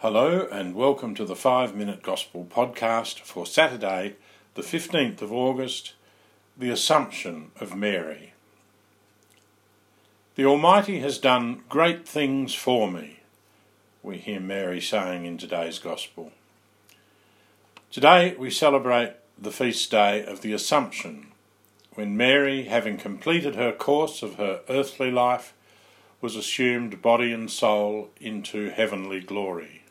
Hello, and welcome to the 5 Minute Gospel podcast for Saturday, the 15th of August, the Assumption of Mary. The Almighty has done great things for me, we hear Mary saying in today's Gospel. Today we celebrate the feast day of the Assumption, when Mary, having completed her course of her earthly life, was assumed body and soul into heavenly glory.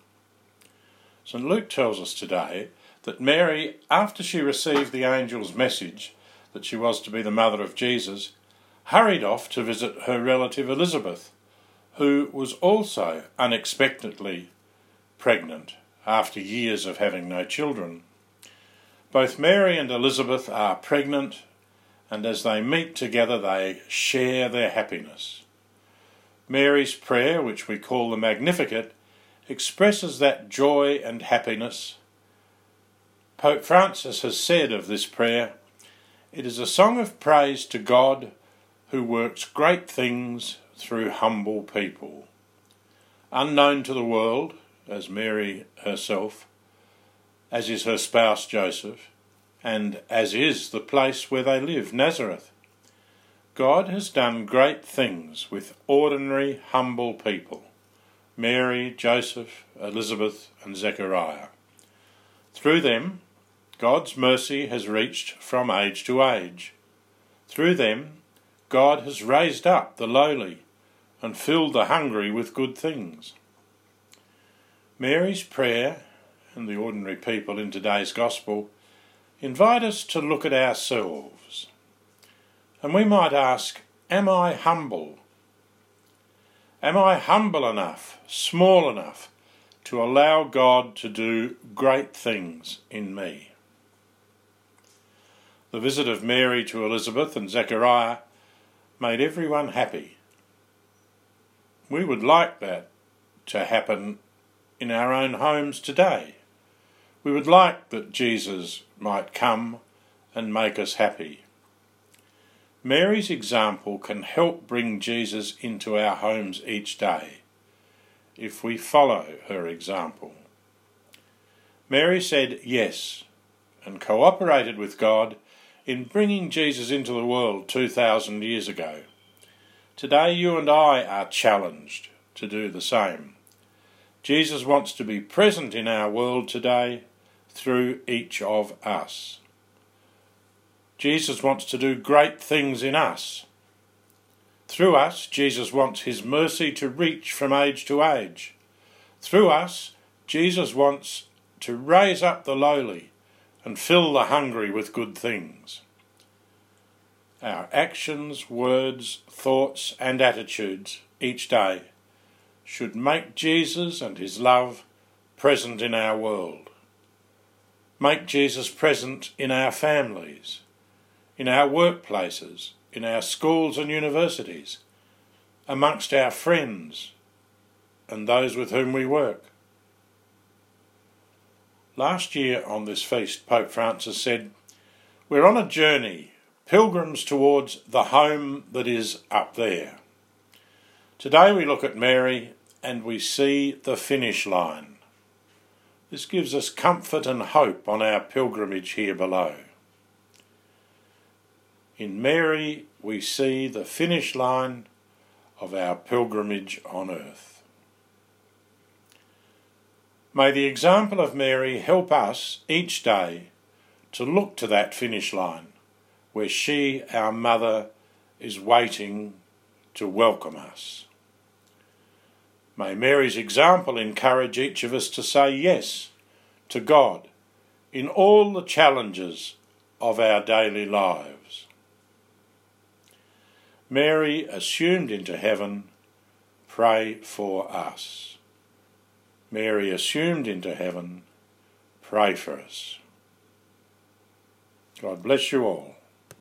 St. Luke tells us today that Mary, after she received the angel's message that she was to be the mother of Jesus, hurried off to visit her relative Elizabeth, who was also unexpectedly pregnant after years of having no children. Both Mary and Elizabeth are pregnant, and as they meet together, they share their happiness. Mary's prayer, which we call the Magnificat, expresses that joy and happiness. Pope Francis has said of this prayer, it is a song of praise to God who works great things through humble people. Unknown to the world, as Mary herself, as is her spouse Joseph, and as is the place where they live, Nazareth. God has done great things with ordinary, humble people. Mary, Joseph, Elizabeth, and Zechariah. Through them, God's mercy has reached from age to age. Through them, God has raised up the lowly and filled the hungry with good things. Mary's prayer and the ordinary people in today's Gospel invite us to look at ourselves. And we might ask, Am I humble? Am I humble enough, small enough, to allow God to do great things in me? The visit of Mary to Elizabeth and Zechariah made everyone happy. We would like that to happen in our own homes today. We would like that Jesus might come and make us happy. Mary's example can help bring Jesus into our homes each day if we follow her example. Mary said yes and cooperated with God in bringing Jesus into the world 2,000 years ago. Today, you and I are challenged to do the same. Jesus wants to be present in our world today through each of us. Jesus wants to do great things in us. Through us, Jesus wants his mercy to reach from age to age. Through us, Jesus wants to raise up the lowly and fill the hungry with good things. Our actions, words, thoughts, and attitudes each day should make Jesus and his love present in our world. Make Jesus present in our families in our workplaces, in our schools and universities, amongst our friends and those with whom we work. Last year on this feast, Pope Francis said, We're on a journey, pilgrims towards the home that is up there. Today we look at Mary and we see the finish line. This gives us comfort and hope on our pilgrimage here below. In Mary, we see the finish line of our pilgrimage on earth. May the example of Mary help us each day to look to that finish line where she, our mother, is waiting to welcome us. May Mary's example encourage each of us to say yes to God in all the challenges of our daily lives. Mary assumed into heaven, pray for us. Mary assumed into heaven, pray for us. God bless you all.